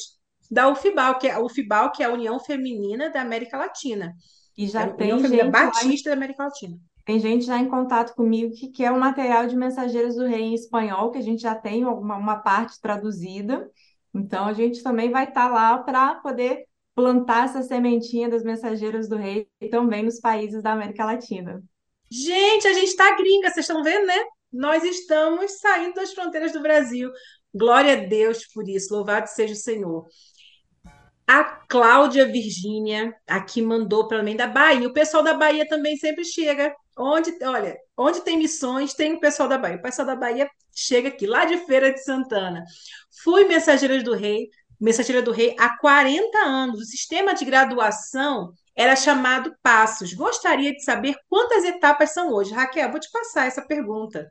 da UFBAL, que é a UFBAL, que é a União Feminina da América Latina. E já é, tem gente Batista da América Latina. Tem gente já em contato comigo que quer o material de Mensageiros do Rei em espanhol, que a gente já tem uma, uma parte traduzida. Então, a gente também vai estar tá lá para poder plantar essa sementinha das Mensageiras do Rei também nos países da América Latina. Gente, a gente está gringa, vocês estão vendo, né? Nós estamos saindo das fronteiras do Brasil. Glória a Deus por isso, louvado seja o Senhor. A Cláudia Virgínia aqui mandou para mim da Bahia. O pessoal da Bahia também sempre chega. Onde, olha, onde tem missões, tem o pessoal da Bahia. O pessoal da Bahia chega aqui, lá de Feira de Santana. Fui mensageira do rei, mensageira do rei há 40 anos. O sistema de graduação era chamado Passos. Gostaria de saber quantas etapas são hoje. Raquel, vou te passar essa pergunta.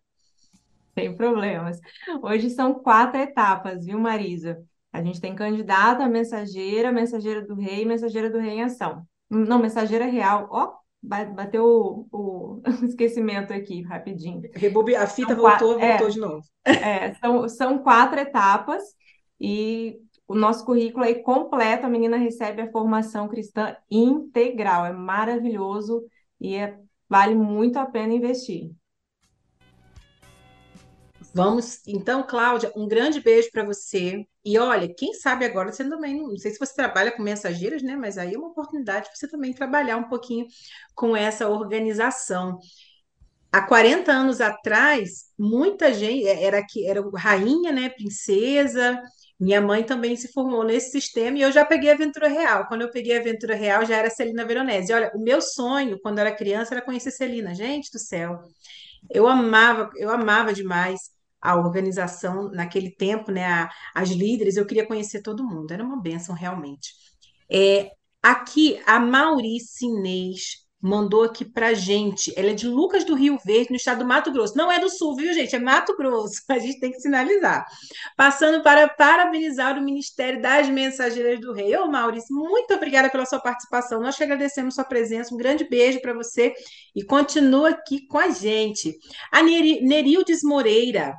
Sem problemas. Hoje são quatro etapas, viu, Marisa? A gente tem candidata, mensageira, mensageira do rei, mensageira do rei em ação. Não, mensageira real. Ó, bateu o, o esquecimento aqui, rapidinho. A fita são voltou, quatro, voltou é, de novo. É, são, são quatro etapas e o nosso currículo aí completo, a menina recebe a formação cristã integral. É maravilhoso e é, vale muito a pena investir. Vamos, então, Cláudia, um grande beijo para você. E olha, quem sabe agora você também, não sei se você trabalha com mensageiras, né? Mas aí é uma oportunidade para você também trabalhar um pouquinho com essa organização. Há 40 anos atrás, muita gente era que era rainha, né, princesa. Minha mãe também se formou nesse sistema e eu já peguei a aventura real. Quando eu peguei a aventura real, já era Celina Veronese. Olha, o meu sonho quando era criança era conhecer Celina. Gente do céu. Eu amava, eu amava demais a organização naquele tempo, né, a, as líderes, eu queria conhecer todo mundo, era uma benção realmente. É, Aqui, a Maurice Inês mandou aqui pra gente. Ela é de Lucas do Rio Verde, no estado do Mato Grosso. Não é do Sul, viu, gente? É Mato Grosso. A gente tem que sinalizar. Passando para parabenizar o Ministério das Mensageiras do Rei. Ô, Maurício, muito obrigada pela sua participação. Nós que agradecemos sua presença. Um grande beijo para você e continua aqui com a gente. A Nerildes Moreira,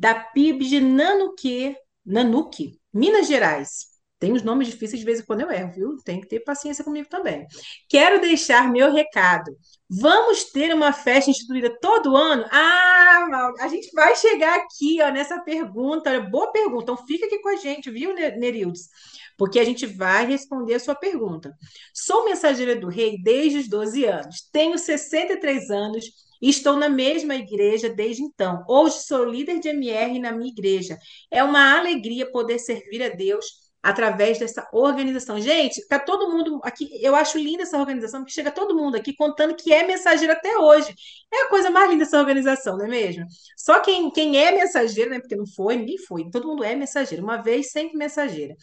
da PIB de Nanuque, Nanuque, Minas Gerais. Tem uns nomes difíceis de vez em quando eu erro, viu? Tem que ter paciência comigo também. Quero deixar meu recado. Vamos ter uma festa instituída todo ano? Ah, a gente vai chegar aqui, ó, nessa pergunta. Boa pergunta. Então fica aqui com a gente, viu, Nerildes? Porque a gente vai responder a sua pergunta. Sou mensageira do rei desde os 12 anos. Tenho 63 anos e estou na mesma igreja desde então. Hoje sou líder de MR na minha igreja. É uma alegria poder servir a Deus através dessa organização. Gente, tá todo mundo aqui, eu acho linda essa organização, porque chega todo mundo aqui contando que é mensageiro até hoje. É a coisa mais linda essa organização, não é mesmo? Só quem, quem é mensageiro, né, porque não foi, ninguém foi, todo mundo é mensageiro, uma vez sempre mensageira,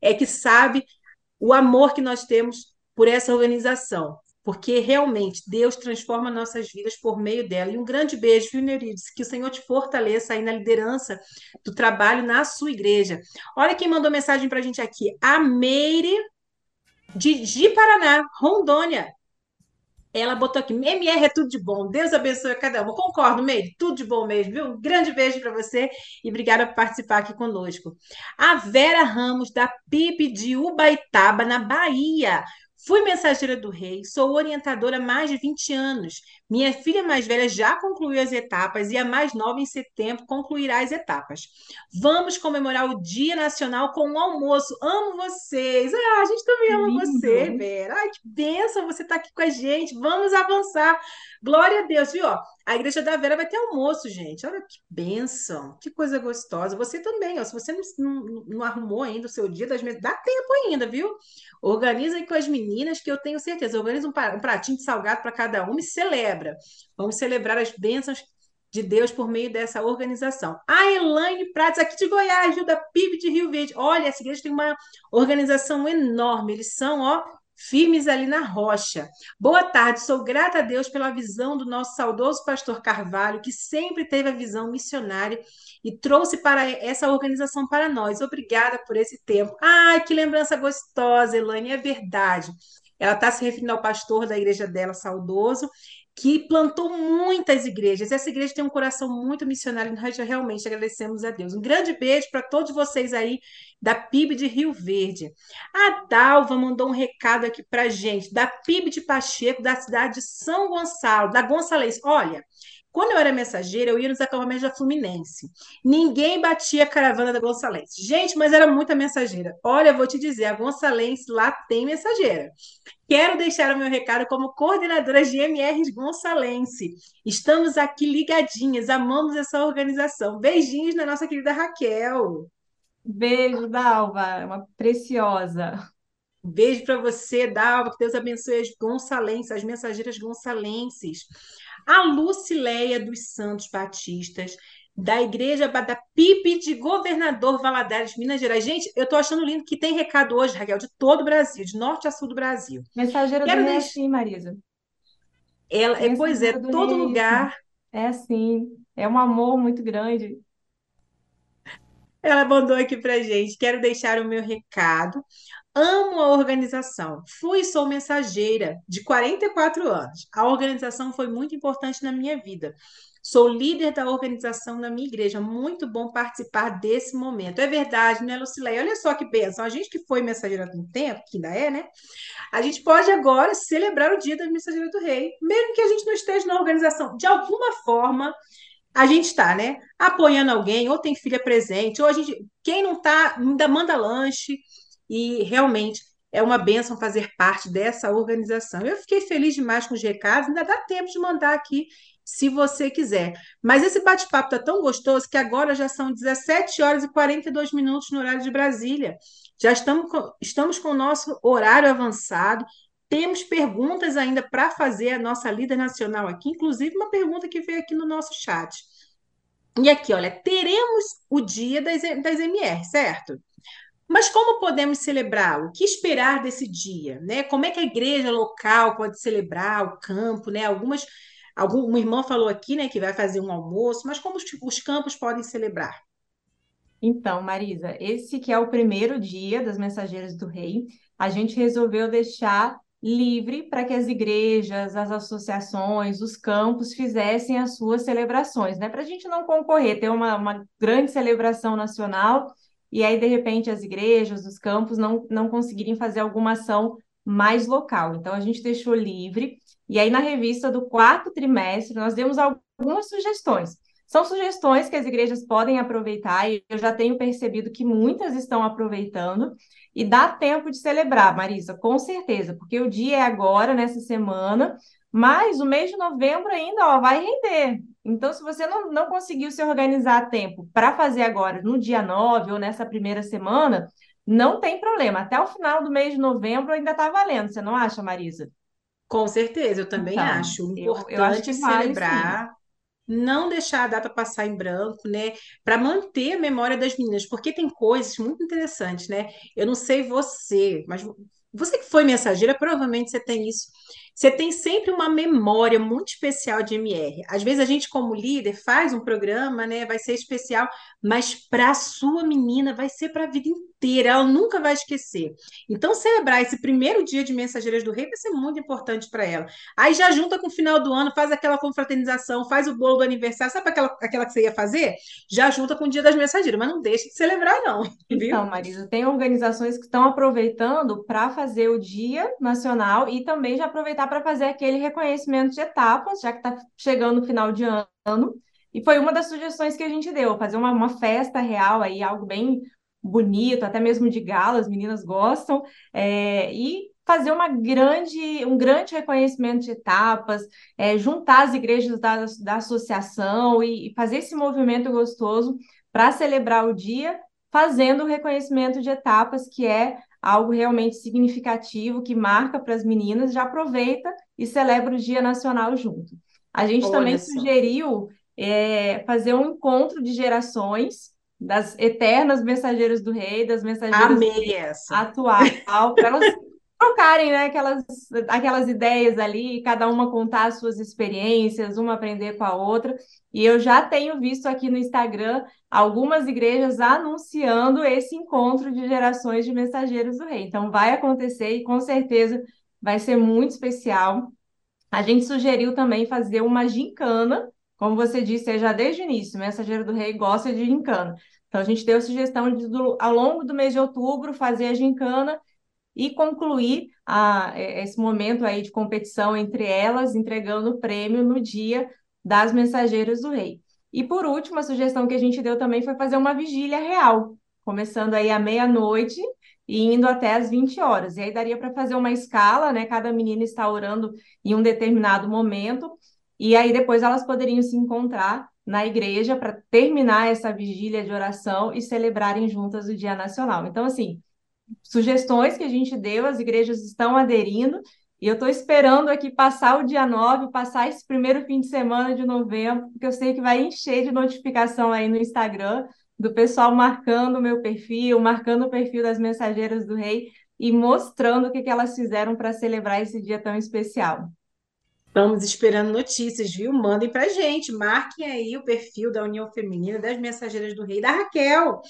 é que sabe o amor que nós temos por essa organização porque realmente Deus transforma nossas vidas por meio dela. E um grande beijo, viu, Neurides? Que o Senhor te fortaleça aí na liderança do trabalho na sua igreja. Olha quem mandou mensagem para a gente aqui. A Meire de Paraná, Rondônia. Ela botou aqui, MR é tudo de bom. Deus abençoe cada um. Concordo, Meire, tudo de bom mesmo, viu? Um grande beijo para você e obrigada por participar aqui conosco. A Vera Ramos, da PIP de Ubaitaba, na Bahia. Fui mensageira do rei, sou orientadora há mais de 20 anos. Minha filha mais velha já concluiu as etapas e a mais nova, em setembro, concluirá as etapas. Vamos comemorar o Dia Nacional com um almoço. Amo vocês. Ah, a gente também ama Lindo. você, Vera. Ai, que bênção você estar tá aqui com a gente. Vamos avançar. Glória a Deus, viu? A igreja da Vera vai ter almoço, gente. Olha que bênção, que coisa gostosa. Você também, ó, se você não, não, não arrumou ainda o seu dia das mesas, dá tempo ainda, viu? Organiza aí com as meninas, que eu tenho certeza. Organiza um, pratinho de salgado para cada uma e celebra. Vamos celebrar as bênçãos de Deus por meio dessa organização. A Elaine Prates, aqui de Goiás, viu, da PIB de Rio Verde. Olha, essa igreja tem uma organização enorme. Eles são, ó, firmes ali na rocha. Boa tarde, sou grata a Deus pela visão do nosso saudoso pastor Carvalho, que sempre teve a visão missionária e trouxe para essa organização para nós. Obrigada por esse tempo. Ai, que lembrança gostosa, Elaine, é verdade. Ela está se referindo ao pastor da igreja dela, saudoso, que plantou muitas igrejas. Essa igreja tem um coração muito missionário nós realmente agradecemos a Deus. Um grande beijo para todos vocês aí da PIB de Rio Verde. A Dalva mandou um recado aqui para gente, da PIB de Pacheco, da cidade de São Gonçalo, da Gonçalves. Olha, quando eu era mensageira, eu ia nos acampamentos da Fluminense. Ninguém batia a caravana da Gonçalense. Gente, mas era muita mensageira. Olha, vou te dizer, a Gonçalense lá tem mensageira. Quero deixar o meu recado como coordenadora de MRs Gonçalense. Estamos aqui ligadinhas, amamos essa organização. Beijinhos na nossa querida Raquel. Beijo, Dalva, uma preciosa. Beijo para você, Dalva, que Deus abençoe as Gonçalenses, as mensageiras gonçalenses a Lucileia dos Santos Batistas, da Igreja da PIP de Governador Valadares, Minas Gerais. Gente, eu estou achando lindo que tem recado hoje, Raquel, de todo o Brasil, de norte a sul do Brasil. Mensageira Quero do deixar... sim, Marisa. Ela, é, pois é, todo lugar. É assim, é um amor muito grande. Ela mandou aqui para gente. Quero deixar o meu recado. Amo a organização. Fui e sou mensageira de 44 anos. A organização foi muito importante na minha vida. Sou líder da organização na minha igreja. Muito bom participar desse momento. É verdade, né, Lucileia? Olha só que bênção. A gente que foi mensageira há um tempo, que ainda é, né? A gente pode agora celebrar o dia da mensageira do rei, mesmo que a gente não esteja na organização. De alguma forma, a gente está, né? Apoiando alguém, ou tem filha presente, ou a gente. Quem não está, ainda manda lanche e realmente é uma bênção fazer parte dessa organização. Eu fiquei feliz demais com os recados, ainda dá tempo de mandar aqui se você quiser. Mas esse bate-papo está tão gostoso que agora já são 17 horas e 42 minutos no horário de Brasília. Já estamos com, estamos com o nosso horário avançado. Temos perguntas ainda para fazer a nossa líder nacional aqui, inclusive uma pergunta que veio aqui no nosso chat. E aqui, olha, teremos o dia das, das MR, certo? Mas como podemos celebrar? O que esperar desse dia? Né? Como é que a igreja local pode celebrar o campo? Né? Algumas, algum, uma irmã falou aqui né, que vai fazer um almoço, mas como os, os campos podem celebrar? Então, Marisa, esse que é o primeiro dia das Mensageiras do Rei, a gente resolveu deixar livre para que as igrejas, as associações, os campos fizessem as suas celebrações, né? Para a gente não concorrer, ter uma, uma grande celebração nacional e aí, de repente, as igrejas, os campos não, não conseguirem fazer alguma ação mais local. Então, a gente deixou livre. E aí, na revista do quarto trimestre, nós demos algumas sugestões. São sugestões que as igrejas podem aproveitar, e eu já tenho percebido que muitas estão aproveitando, e dá tempo de celebrar, Marisa, com certeza, porque o dia é agora, nessa semana, mas o mês de novembro ainda ó, vai render. Então, se você não, não conseguiu se organizar a tempo para fazer agora, no dia 9 ou nessa primeira semana, não tem problema. Até o final do mês de novembro ainda está valendo, você não acha, Marisa? Com certeza, eu também então, acho. O importante eu, eu acho é celebrar. Vale, não deixar a data passar em branco, né? Para manter a memória das meninas, porque tem coisas muito interessantes, né? Eu não sei você, mas você que foi mensageira, provavelmente você tem isso você tem sempre uma memória muito especial de MR. Às vezes a gente, como líder, faz um programa, né? Vai ser especial, mas para a sua menina vai ser para a vida inteira, ela nunca vai esquecer. Então, celebrar esse primeiro dia de Mensageiras do Rei vai ser muito importante para ela. Aí já junta com o final do ano, faz aquela confraternização, faz o bolo do aniversário, sabe aquela, aquela que você ia fazer? Já junta com o dia das mensageiras, mas não deixe de celebrar, não. Viu? Então, Marisa, tem organizações que estão aproveitando para fazer o Dia Nacional e também já aproveitar para fazer aquele reconhecimento de etapas, já que está chegando o final de ano. E foi uma das sugestões que a gente deu, fazer uma, uma festa real aí, algo bem bonito, até mesmo de gala, as meninas gostam, é, e fazer uma grande, um grande reconhecimento de etapas, é, juntar as igrejas da, da associação e, e fazer esse movimento gostoso para celebrar o dia, fazendo o reconhecimento de etapas, que é algo realmente significativo, que marca para as meninas, já aproveita e celebra o Dia Nacional junto. A gente Olha também só. sugeriu é, fazer um encontro de gerações das eternas mensageiras do rei, das mensageiras Amei atual, para elas trocarem né, aquelas, aquelas ideias ali, cada uma contar as suas experiências, uma aprender com a outra. E eu já tenho visto aqui no Instagram algumas igrejas anunciando esse encontro de gerações de mensageiros do rei. Então vai acontecer e com certeza vai ser muito especial. A gente sugeriu também fazer uma gincana, como você disse já desde o início, mensageiro do rei gosta de gincana. Então a gente deu a sugestão de, ao longo do mês de outubro, fazer a gincana e concluir a, esse momento aí de competição entre elas, entregando o prêmio no dia das Mensageiras do Rei. E por último, a sugestão que a gente deu também foi fazer uma vigília real, começando aí à meia-noite e indo até às 20 horas. E aí daria para fazer uma escala, né? Cada menina está orando em um determinado momento, e aí depois elas poderiam se encontrar na igreja para terminar essa vigília de oração e celebrarem juntas o Dia Nacional. Então, assim, sugestões que a gente deu, as igrejas estão aderindo, e eu estou esperando aqui passar o dia 9, passar esse primeiro fim de semana de novembro, porque eu sei que vai encher de notificação aí no Instagram do pessoal marcando o meu perfil, marcando o perfil das mensageiras do rei e mostrando o que, que elas fizeram para celebrar esse dia tão especial. Estamos esperando notícias, viu? Mandem para gente. Marquem aí o perfil da União Feminina, das Mensageiras do Rei, da Raquel.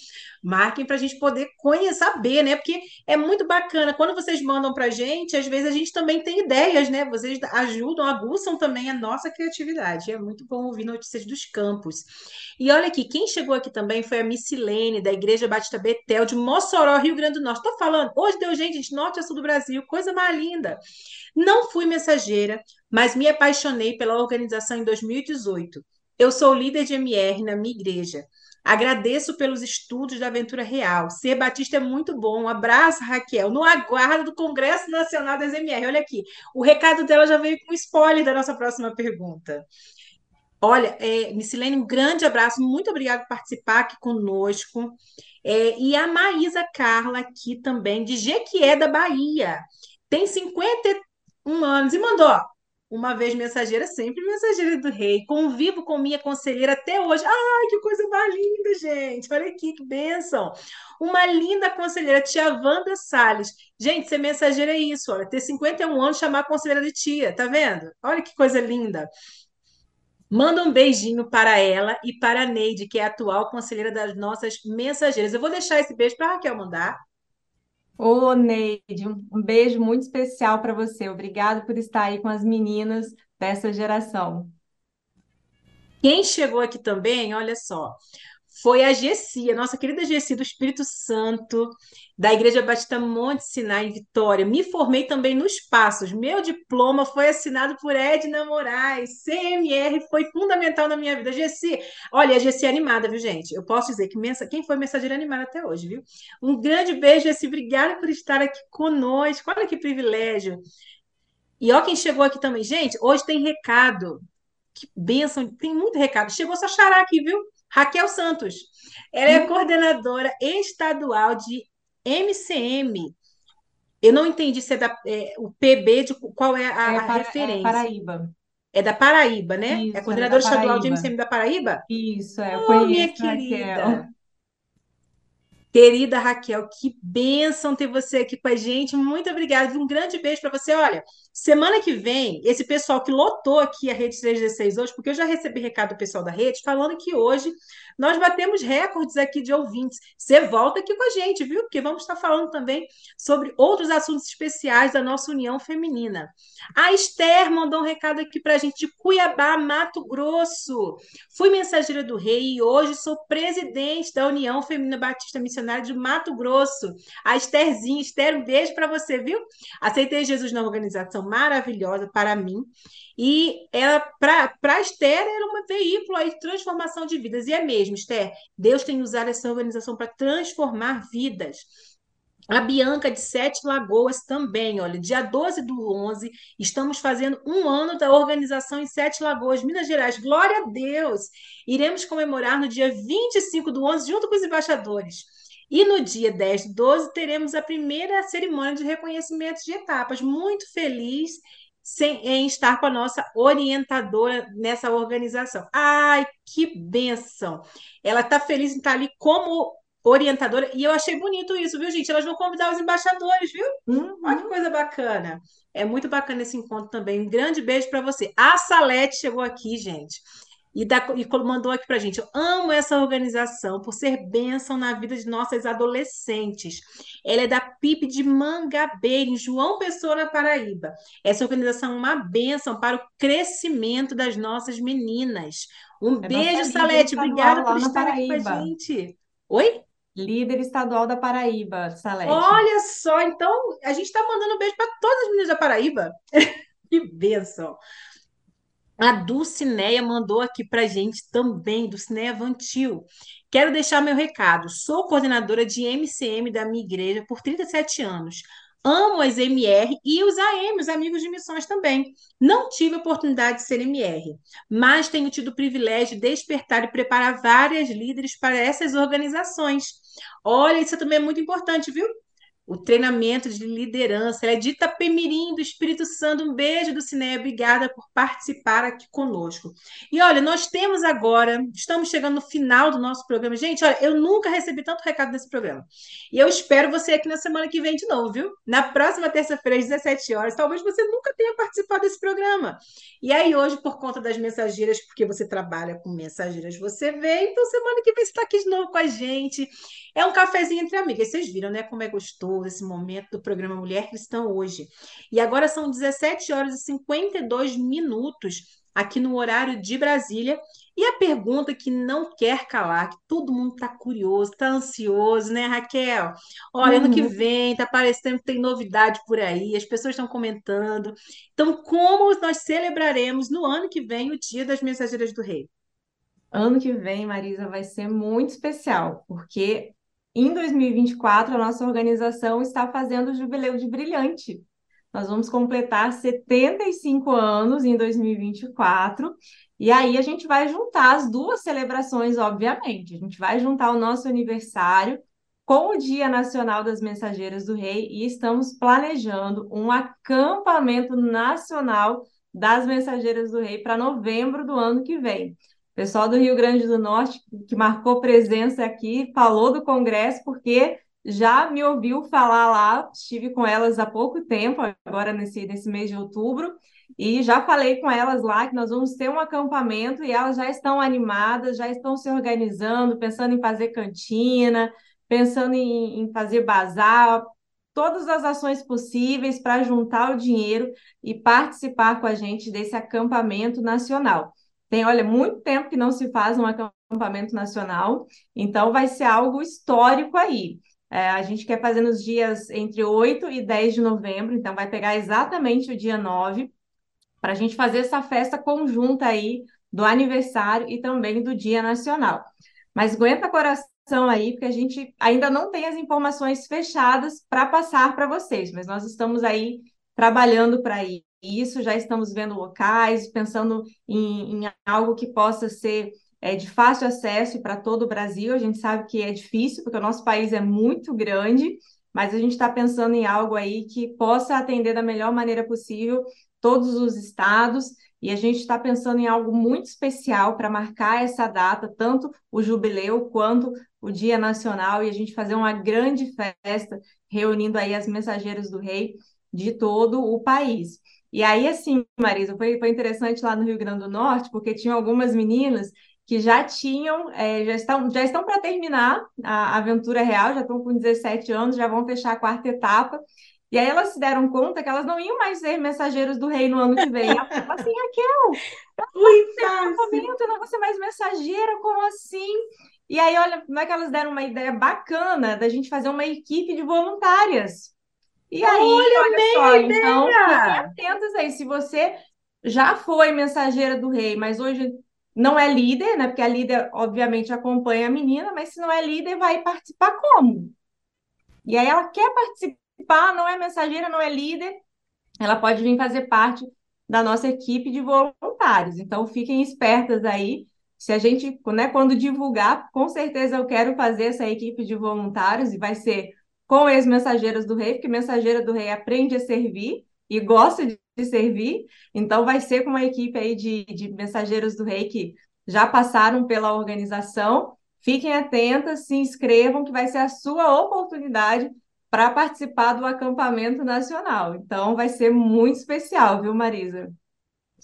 Marquem para a gente poder conhecer, saber, né? Porque é muito bacana. Quando vocês mandam para a gente, às vezes a gente também tem ideias, né? Vocês ajudam, aguçam também a nossa criatividade. É muito bom ouvir notícias dos campos. E olha aqui, quem chegou aqui também foi a Missilene, da Igreja Batista Betel, de Mossoró, Rio Grande do Norte. Estou falando, hoje deu gente de norte a sul do Brasil, coisa mais linda. Não fui mensageira, mas me apaixonei pela organização em 2018. Eu sou líder de MR na minha igreja. Agradeço pelos estudos da Aventura Real. Ser Batista é muito bom. Um abraço, Raquel. No aguardo do Congresso Nacional das MR. Olha aqui, o recado dela já veio com spoiler da nossa próxima pergunta. Olha, é, Missilene, um grande abraço. Muito obrigada por participar aqui conosco. É, e a Maísa Carla aqui também, de Jequié da Bahia. Tem 50 um anos e mandou. Uma vez mensageira, sempre mensageira do rei. Convivo com minha conselheira até hoje. Ai, que coisa mais linda, gente. Olha aqui, que bênção. Uma linda conselheira, tia Wanda Salles. Gente, ser mensageira é isso, olha, ter 51 anos chamar a conselheira de tia, tá vendo? Olha que coisa linda. Manda um beijinho para ela e para a Neide, que é a atual conselheira das nossas mensageiras. Eu vou deixar esse beijo para a Raquel mandar. Ô, Neide, um beijo muito especial para você. Obrigado por estar aí com as meninas dessa geração. Quem chegou aqui também, olha só, foi a Gessia, nossa querida Gessia do Espírito Santo, da Igreja Batista Monte Sinai em Vitória. Me formei também nos Passos. Meu diploma foi assinado por Edna Moraes. CMR foi fundamental na minha vida. Gessia, olha, a Gessia é animada, viu, gente? Eu posso dizer que mensa... quem foi mensageira animada até hoje, viu? Um grande beijo, Gessia. Obrigada por estar aqui conosco. Olha que privilégio. E ó, quem chegou aqui também. Gente, hoje tem recado. Que bênção, tem muito recado. Chegou só xará aqui, viu? Raquel Santos. Ela é coordenadora estadual de MCM. Eu não entendi se é, da, é o PB de qual é a, é para, é referência. É Paraíba. É da Paraíba, né? Isso, é coordenadora estadual de MCM da Paraíba? Isso, é. Eu oh, minha querida. Raquel. Querida Raquel, que bênção ter você aqui com a gente. Muito obrigada. Um grande beijo para você. Olha, semana que vem, esse pessoal que lotou aqui a Rede 316 hoje, porque eu já recebi recado do pessoal da rede falando que hoje nós batemos recordes aqui de ouvintes. Você volta aqui com a gente, viu? Porque vamos estar falando também sobre outros assuntos especiais da nossa União Feminina. A Esther mandou um recado aqui para a gente de Cuiabá, Mato Grosso. Fui mensageira do rei e hoje sou presidente da União Feminina Batista Missionária de Mato Grosso. A Estherzinha, Esther, um beijo para você, viu? Aceitei Jesus na organização maravilhosa para mim. E ela, para Esther, era um veículo aí de transformação de vidas. E é mesmo, Esther. Deus tem usado essa organização para transformar vidas. A Bianca de Sete Lagoas também, olha, dia 12 do 11, estamos fazendo um ano da organização em Sete Lagoas, Minas Gerais. Glória a Deus! Iremos comemorar no dia 25 do 11, junto com os embaixadores. E no dia 10 do 12, teremos a primeira cerimônia de reconhecimento de etapas. Muito feliz sem, em estar com a nossa orientadora nessa organização. Ai, que benção! Ela está feliz em estar ali como orientadora, e eu achei bonito isso, viu, gente? Elas vão convidar os embaixadores, viu? Uhum. Olha que coisa bacana. É muito bacana esse encontro também. Um grande beijo para você. A Salete chegou aqui, gente. E, da, e mandou aqui para a gente. Eu amo essa organização por ser bênção na vida de nossas adolescentes. Ela é da PIP de Mangabeira, em João Pessoa, na Paraíba. Essa organização é uma bênção para o crescimento das nossas meninas. Um é beijo, Salete. Obrigada por estar aqui com a gente. Oi? Líder estadual da Paraíba, Salete. Olha só, então a gente está mandando um beijo para todas as meninas da Paraíba. que bênção. A Dulcineia mandou aqui para gente também, Dulcineia Vantil. Quero deixar meu recado. Sou coordenadora de MCM da minha igreja por 37 anos. Amo as MR e os AM, os amigos de missões também. Não tive oportunidade de ser MR, mas tenho tido o privilégio de despertar e preparar várias líderes para essas organizações. Olha, isso também é muito importante, viu? O treinamento de liderança. Ela é de Itapemirim, do Espírito Santo. Um beijo do Cineia, obrigada por participar aqui conosco. E olha, nós temos agora, estamos chegando no final do nosso programa. Gente, olha, eu nunca recebi tanto recado desse programa. E eu espero você aqui na semana que vem de novo, viu? Na próxima terça-feira, às 17 horas. Talvez você nunca tenha participado desse programa. E aí, hoje, por conta das mensageiras, porque você trabalha com mensageiras, você vê. Então, semana que vem você está aqui de novo com a gente. É um cafezinho entre amigas. Vocês viram, né, como é gostoso esse momento do programa Mulher Cristã hoje. E agora são 17 horas e 52 minutos aqui no horário de Brasília. E a pergunta que não quer calar, que todo mundo está curioso, está ansioso, né, Raquel? Olha, uhum. ano que uhum. vem, está parecendo que tem novidade por aí, as pessoas estão comentando. Então, como nós celebraremos no ano que vem o Dia das Mensageiras do Rei? Ano que vem, Marisa, vai ser muito especial, porque em 2024, a nossa organização está fazendo o Jubileu de Brilhante. Nós vamos completar 75 anos em 2024, e aí a gente vai juntar as duas celebrações, obviamente. A gente vai juntar o nosso aniversário com o Dia Nacional das Mensageiras do Rei e estamos planejando um acampamento nacional das Mensageiras do Rei para novembro do ano que vem. Pessoal do Rio Grande do Norte, que marcou presença aqui, falou do congresso, porque já me ouviu falar lá, estive com elas há pouco tempo, agora nesse, nesse mês de outubro, e já falei com elas lá que nós vamos ter um acampamento e elas já estão animadas, já estão se organizando, pensando em fazer cantina, pensando em, em fazer bazar, todas as ações possíveis para juntar o dinheiro e participar com a gente desse acampamento nacional. Tem, olha, muito tempo que não se faz um acampamento nacional, então vai ser algo histórico aí. É, a gente quer fazer nos dias entre 8 e 10 de novembro, então vai pegar exatamente o dia 9, para a gente fazer essa festa conjunta aí do aniversário e também do Dia Nacional. Mas aguenta coração aí, porque a gente ainda não tem as informações fechadas para passar para vocês, mas nós estamos aí trabalhando para isso, já estamos vendo locais, pensando em, em algo que possa ser é, de fácil acesso para todo o Brasil. A gente sabe que é difícil, porque o nosso país é muito grande, mas a gente está pensando em algo aí que possa atender da melhor maneira possível todos os estados. E a gente está pensando em algo muito especial para marcar essa data, tanto o jubileu quanto o Dia Nacional, e a gente fazer uma grande festa, reunindo aí as mensageiras do rei de todo o país. E aí, assim, Marisa, foi, foi interessante lá no Rio Grande do Norte, porque tinham algumas meninas que já tinham, é, já estão, já estão para terminar a aventura real, já estão com 17 anos, já vão fechar a quarta etapa. E aí elas se deram conta que elas não iam mais ser mensageiros do rei no ano que vem. Ela falou assim, Raquel, eu não vou ser mais mensageira, como assim? E aí, olha, como é que elas deram uma ideia bacana da gente fazer uma equipe de voluntárias. E aí, olha, olha só, ideia. então, fiquem atentos aí. Se você já foi mensageira do rei, mas hoje não é líder, né? Porque a líder, obviamente, acompanha a menina, mas se não é líder, vai participar como? E aí ela quer participar, não é mensageira, não é líder, ela pode vir fazer parte da nossa equipe de voluntários. Então, fiquem espertas aí. Se a gente, né, quando divulgar, com certeza eu quero fazer essa equipe de voluntários e vai ser com ex-mensageiras do rei, porque mensageira do rei aprende a servir e gosta de de servir. Então, vai ser com uma equipe aí de, de mensageiros do rei que já passaram pela organização. Fiquem atentas, se inscrevam, que vai ser a sua oportunidade para participar do acampamento nacional. Então, vai ser muito especial, viu, Marisa?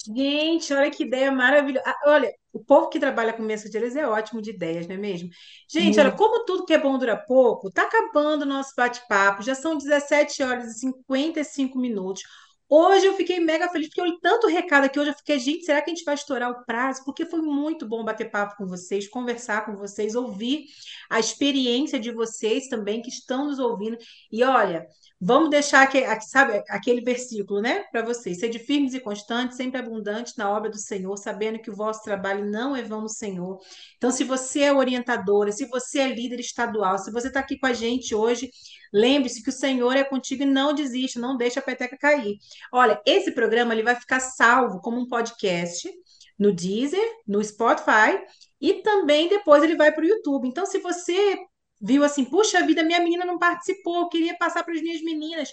Gente, olha que ideia maravilhosa. Ah, olha, o povo que trabalha com mensageiros é ótimo de ideias, não é mesmo? Gente, olha, como tudo que é bom dura pouco, tá acabando o nosso bate-papo, já são 17 horas e 55 minutos. Hoje eu fiquei mega feliz, porque eu li tanto recado aqui. Hoje eu fiquei, gente, será que a gente vai estourar o prazo? Porque foi muito bom bater papo com vocês, conversar com vocês, ouvir a experiência de vocês também que estão nos ouvindo. E olha, Vamos deixar aqui, sabe, aquele versículo, né, para vocês. Sede firmes e constantes, sempre abundantes na obra do Senhor, sabendo que o vosso trabalho não é vão no Senhor. Então, se você é orientadora, se você é líder estadual, se você está aqui com a gente hoje, lembre-se que o Senhor é contigo e não desista, não deixa a peteca cair. Olha, esse programa ele vai ficar salvo como um podcast no Deezer, no Spotify e também depois ele vai para o YouTube. Então, se você viu assim, puxa vida, minha menina não participou, queria passar para as minhas meninas.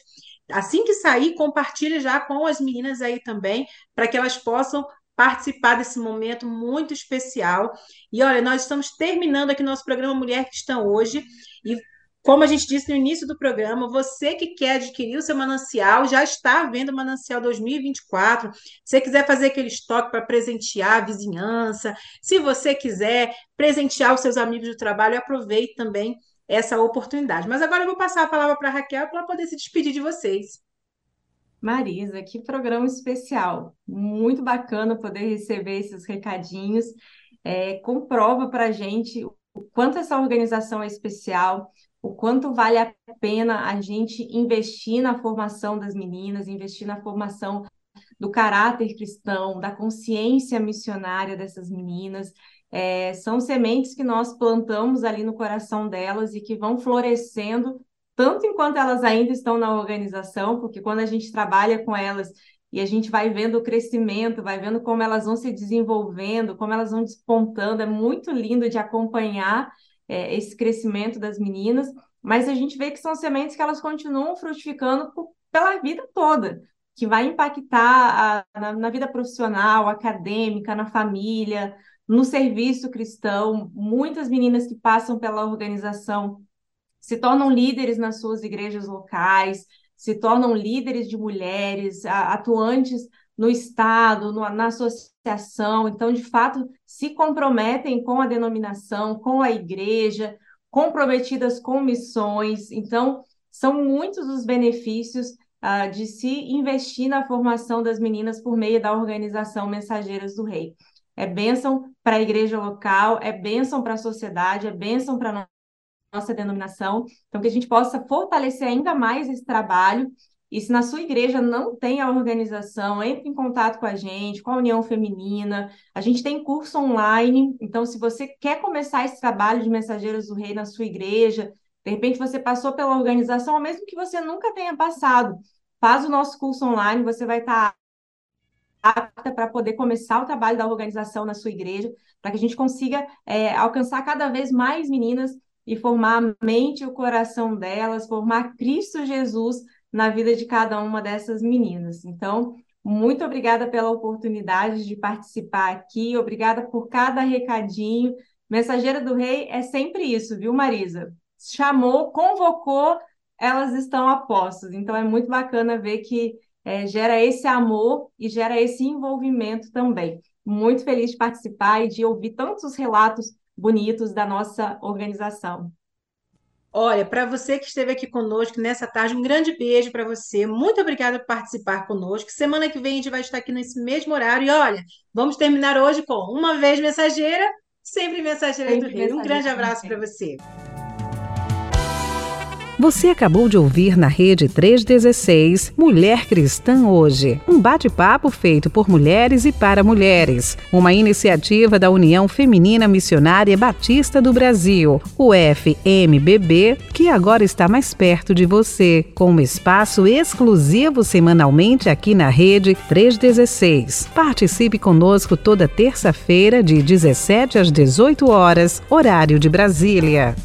Assim que sair, compartilha já com as meninas aí também, para que elas possam participar desse momento muito especial. E olha, nós estamos terminando aqui nosso programa Mulher Cristã hoje e como a gente disse no início do programa, você que quer adquirir o seu manancial, já está vendo o manancial 2024. Se você quiser fazer aquele estoque para presentear a vizinhança, se você quiser presentear os seus amigos do trabalho, aproveite também essa oportunidade. Mas agora eu vou passar a palavra para a Raquel para ela poder se despedir de vocês. Marisa, que programa especial. Muito bacana poder receber esses recadinhos. É, comprova para a gente o quanto essa organização é especial, o quanto vale a pena a gente investir na formação das meninas, investir na formação do caráter cristão, da consciência missionária dessas meninas. É, são sementes que nós plantamos ali no coração delas e que vão florescendo, tanto enquanto elas ainda estão na organização, porque quando a gente trabalha com elas e a gente vai vendo o crescimento, vai vendo como elas vão se desenvolvendo, como elas vão despontando, é muito lindo de acompanhar é, esse crescimento das meninas, mas a gente vê que são sementes que elas continuam frutificando por, pela vida toda. que vai impactar a, na, na vida profissional, acadêmica, na família, no serviço cristão. Muitas meninas que passam pela organização se tornam líderes nas suas igrejas locais, se tornam líderes de mulheres, atuantes no Estado, no, na associação. Então, de fato, se comprometem com a denominação, com a igreja, comprometidas com missões. Então, são muitos os benefícios uh, de se investir na formação das meninas por meio da organização Mensageiras do Rei. É bênção para a igreja local, é bênção para a sociedade, é bênção para a nossa denominação. Então, que a gente possa fortalecer ainda mais esse trabalho. E se na sua igreja não tem a organização, entre em contato com a gente, com a União Feminina. A gente tem curso online. Então, se você quer começar esse trabalho de Mensageiros do Rei na sua igreja, de repente você passou pela organização, ou mesmo que você nunca tenha passado, faz o nosso curso online, você vai estar apta para poder começar o trabalho da organização na sua igreja, para que a gente consiga é, alcançar cada vez mais meninas e formar a mente e o coração delas, formar Cristo Jesus na vida de cada uma dessas meninas. Então, muito obrigada pela oportunidade de participar aqui, obrigada por cada recadinho. Mensageira do Rei é sempre isso, viu, Marisa? chamou, convocou, elas estão a postos. Então é muito bacana ver que é, gera esse amor e gera esse envolvimento também. Muito feliz de participar e de ouvir tantos relatos bonitos da nossa organização. Olha, para você que esteve aqui conosco nessa tarde, um grande beijo para você. Muito obrigada por participar conosco. Semana que vem a gente vai estar aqui nesse mesmo horário. E olha, vamos terminar hoje com uma vez mensageira, sempre mensageira sempre do Rio. Um grande abraço para você. Você acabou de ouvir na Rede 316 Mulher Cristã Hoje, um bate-papo feito por mulheres e para mulheres, uma iniciativa da União Feminina Missionária Batista do Brasil, o FMBB, que agora está mais perto de você, com um espaço exclusivo semanalmente aqui na Rede 316. Participe conosco toda terça-feira de 17 às 18 horas, horário de Brasília.